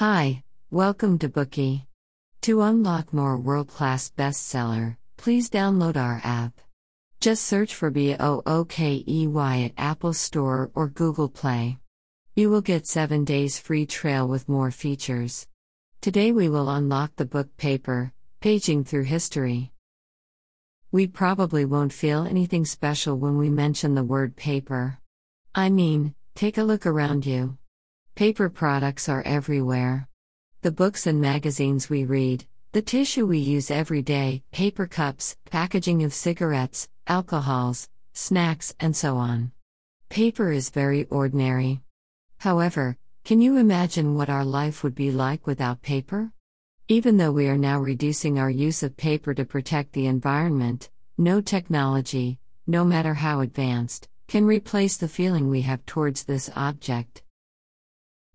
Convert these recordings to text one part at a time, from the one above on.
Hi, welcome to Bookey. To unlock more world class bestseller, please download our app. Just search for B O O K E Y at Apple Store or Google Play. You will get 7 days free trial with more features. Today we will unlock the book paper, paging through history. We probably won't feel anything special when we mention the word paper. I mean, take a look around you. Paper products are everywhere. The books and magazines we read, the tissue we use every day, paper cups, packaging of cigarettes, alcohols, snacks, and so on. Paper is very ordinary. However, can you imagine what our life would be like without paper? Even though we are now reducing our use of paper to protect the environment, no technology, no matter how advanced, can replace the feeling we have towards this object.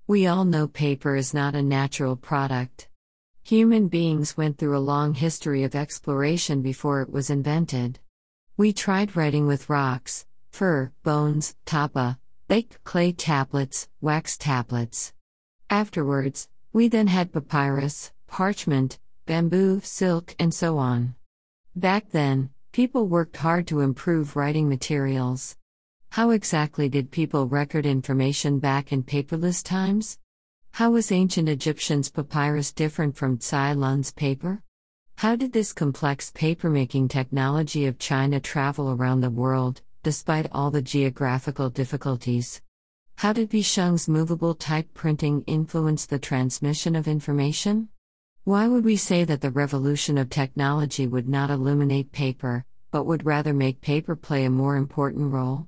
We all know paper is not a natural product. Human beings went through a long history of exploration before it was invented. We tried writing with rocks, fur, bones, tapa, baked clay tablets, wax tablets. Afterwards, we then had papyrus, parchment, bamboo, silk, and so on. Back then, people worked hard to improve writing materials. How exactly did people record information back in paperless times? How was ancient Egyptians' papyrus different from Cai Lun's paper? How did this complex papermaking technology of China travel around the world, despite all the geographical difficulties? How did Bisheng's movable type printing influence the transmission of information? Why would we say that the revolution of technology would not eliminate paper, but would rather make paper play a more important role?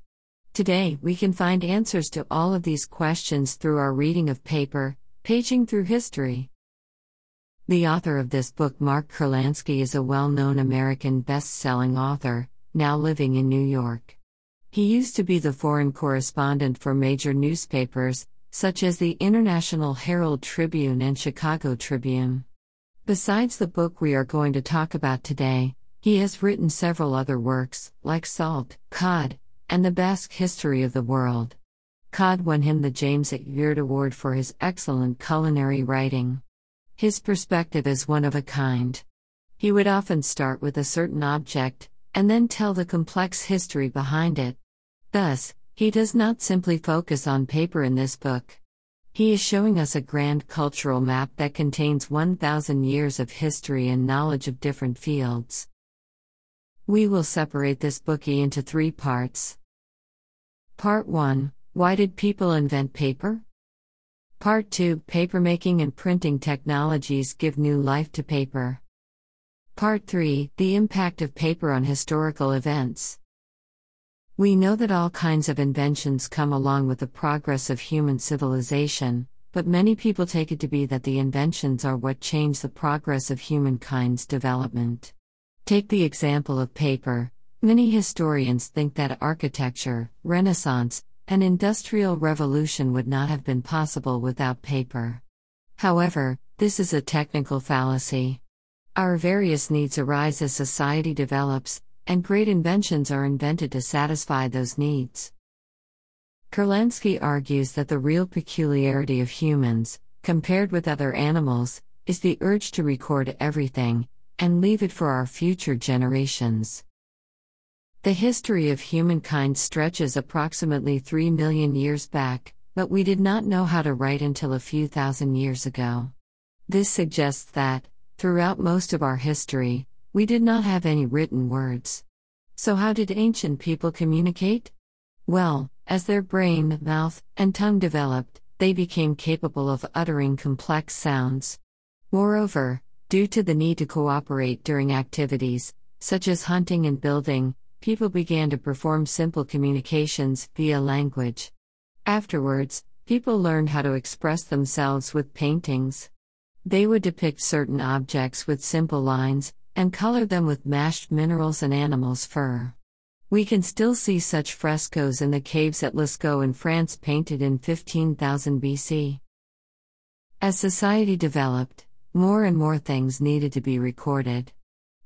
Today, we can find answers to all of these questions through our reading of paper, paging through history. The author of this book, Mark Kurlansky, is a well known American best selling author, now living in New York. He used to be the foreign correspondent for major newspapers, such as the International Herald Tribune and Chicago Tribune. Besides the book we are going to talk about today, he has written several other works, like Salt, Cod, and the Basque History of the World. Cod won him the James Beard Award for his excellent culinary writing. His perspective is one of a kind. He would often start with a certain object, and then tell the complex history behind it. Thus, he does not simply focus on paper in this book. He is showing us a grand cultural map that contains 1,000 years of history and knowledge of different fields. We will separate this Bookey into three parts. Part 1 Why did people invent paper? Part 2 Papermaking and printing technologies give new life to paper. Part 3 The impact of paper on historical events. We know that all kinds of inventions come along with the progress of human civilization, but many people take it to be that the inventions are what change the progress of humankind's development. Take the example of paper. Many historians think that architecture, Renaissance, and Industrial Revolution would not have been possible without paper. However, this is a technical fallacy. Our various needs arise as society develops, and great inventions are invented to satisfy those needs. Kurlansky argues that the real peculiarity of humans, compared with other animals, is the urge to record everything, and leave it for our future generations. The history of humankind stretches approximately 3 million years back, but we did not know how to write until a few thousand years ago. This suggests that, throughout most of our history, we did not have any written words. So, how did ancient people communicate? Well, as their brain, mouth, and tongue developed, they became capable of uttering complex sounds. Moreover, Due to the need to cooperate during activities, such as hunting and building, people began to perform simple communications via language. Afterwards, people learned how to express themselves with paintings. They would depict certain objects with simple lines, and color them with mashed minerals and animals' fur. We can still see such frescoes in the caves at Lascaux in France painted in 15,000 BC. As society developed, more and more things needed to be recorded.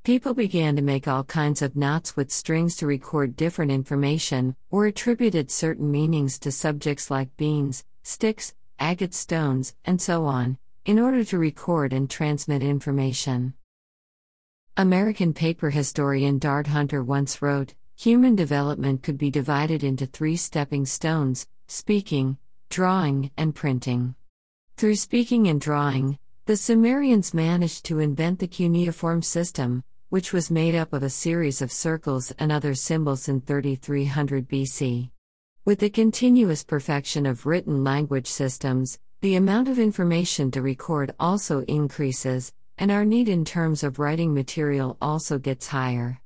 People began to make all kinds of knots with strings to record different information, or attributed certain meanings to subjects like beans, sticks, agate stones, and so on, in order to record and transmit information. American paper historian Dard Hunter once wrote Human development could be divided into three stepping stones speaking, drawing, and printing. Through speaking and drawing, the Sumerians managed to invent the cuneiform system, which was made up of a series of circles and other symbols in 3300 BC. With the continuous perfection of written language systems, the amount of information to record also increases, and our need in terms of writing material also gets higher.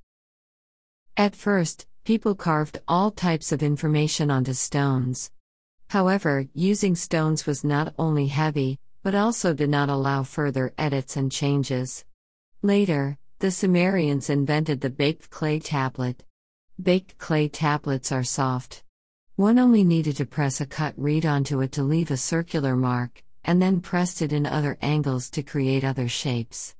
At first, people carved all types of information onto stones. However, using stones was not only heavy, but also did not allow further edits and changes. Later, the Sumerians invented the baked clay tablet. Baked clay tablets are soft. One only needed to press a cut reed onto it to leave a circular mark, and then pressed it in other angles to create other shapes.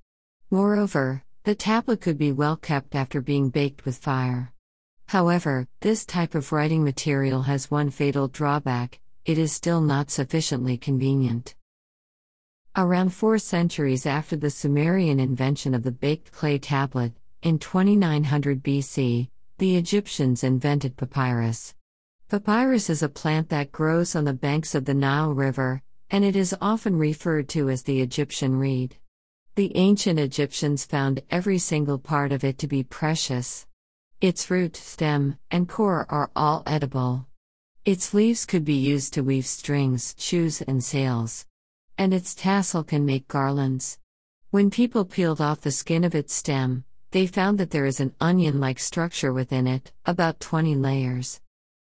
Moreover, the tablet could be well kept after being baked with fire. However, this type of writing material has one fatal drawback it is still not sufficiently convenient. Around four centuries after the Sumerian invention of the baked clay tablet, in 2900 BC, the Egyptians invented papyrus. Papyrus is a plant that grows on the banks of the Nile River, and it is often referred to as the Egyptian reed. The ancient Egyptians found every single part of it to be precious. Its root, stem, and core are all edible. Its leaves could be used to weave strings, shoes, and sails. And its tassel can make garlands. When people peeled off the skin of its stem, they found that there is an onion like structure within it, about 20 layers.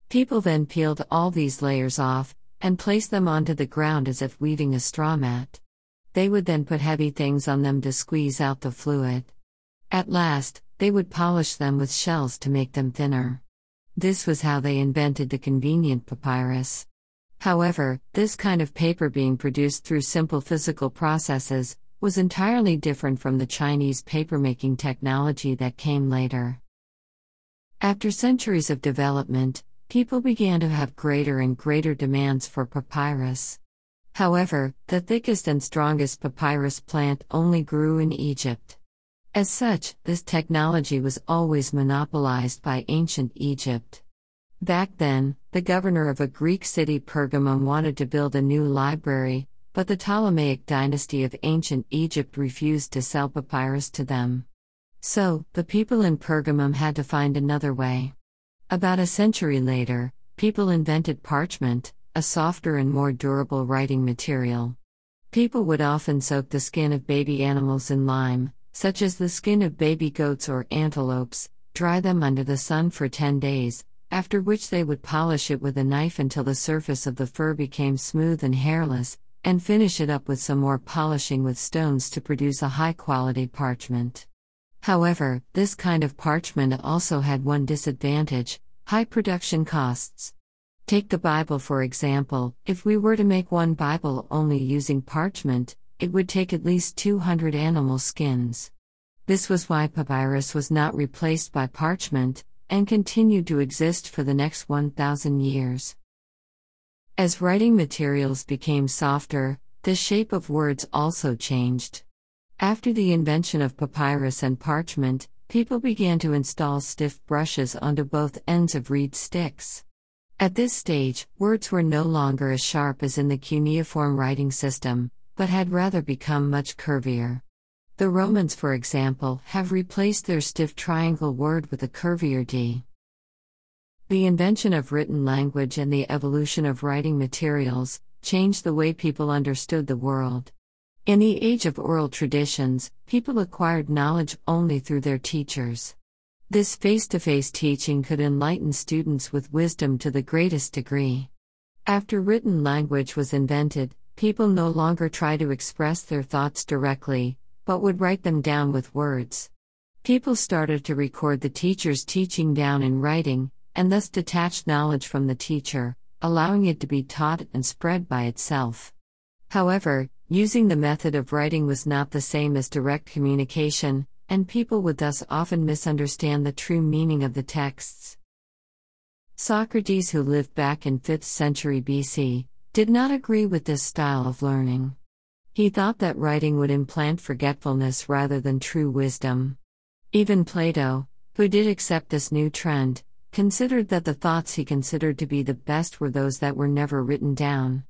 People then peeled all these layers off and placed them onto the ground as if weaving a straw mat. They would then put heavy things on them to squeeze out the fluid. At last, they would polish them with shells to make them thinner. This was how they invented the convenient papyrus. However, this kind of paper being produced through simple physical processes was entirely different from the Chinese papermaking technology that came later. After centuries of development, people began to have greater and greater demands for papyrus. However, the thickest and strongest papyrus plant only grew in Egypt. As such, this technology was always monopolized by ancient Egypt. Back then, the governor of a Greek city Pergamum wanted to build a new library, but the Ptolemaic dynasty of ancient Egypt refused to sell papyrus to them. So, the people in Pergamum had to find another way. About a century later, people invented parchment, a softer and more durable writing material. People would often soak the skin of baby animals in lime, such as the skin of baby goats or antelopes, dry them under the sun for 10 days, after which they would polish it with a knife until the surface of the fur became smooth and hairless, and finish it up with some more polishing with stones to produce a high quality parchment. However, this kind of parchment also had one disadvantage high production costs. Take the Bible for example, if we were to make one Bible only using parchment, it would take at least 200 animal skins. This was why papyrus was not replaced by parchment, and continued to exist for the next 1,000 years. As writing materials became softer, the shape of words also changed. After the invention of papyrus and parchment, people began to install stiff brushes onto both ends of reed sticks. At this stage, words were no longer as sharp as in the cuneiform writing system, but had rather become much curvier. The Romans, for example, have replaced their stiff triangle word with a curvier D. The invention of written language and the evolution of writing materials changed the way people understood the world. In the age of oral traditions, people acquired knowledge only through their teachers. This face to face teaching could enlighten students with wisdom to the greatest degree. After written language was invented, People no longer try to express their thoughts directly, but would write them down with words. People started to record the teacher's teaching down in writing, and thus detached knowledge from the teacher, allowing it to be taught and spread by itself. However, using the method of writing was not the same as direct communication, and people would thus often misunderstand the true meaning of the texts. Socrates, who lived back in 5th century BC, did not agree with this style of learning. He thought that writing would implant forgetfulness rather than true wisdom. Even Plato, who did accept this new trend, considered that the thoughts he considered to be the best were those that were never written down.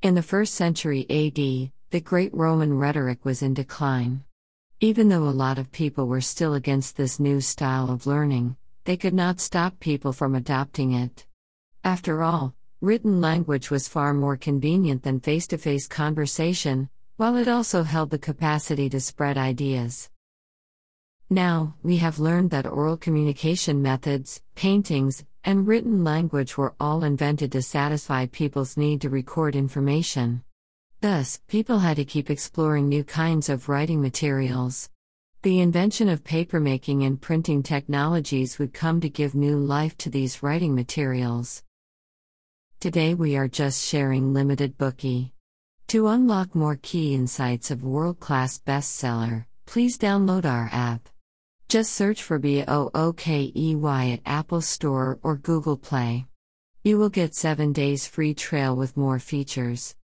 In the first century AD, the great Roman rhetoric was in decline. Even though a lot of people were still against this new style of learning, they could not stop people from adopting it. After all, written language was far more convenient than face to face conversation, while it also held the capacity to spread ideas. Now, we have learned that oral communication methods, paintings, and written language were all invented to satisfy people's need to record information. Thus, people had to keep exploring new kinds of writing materials. The invention of papermaking and printing technologies would come to give new life to these writing materials. Today we are just sharing limited Bookey. To unlock more key insights of world class bestseller, please download our app. Just search for B O O K E Y at Apple Store or Google Play. You will get 7 days free trial with more features.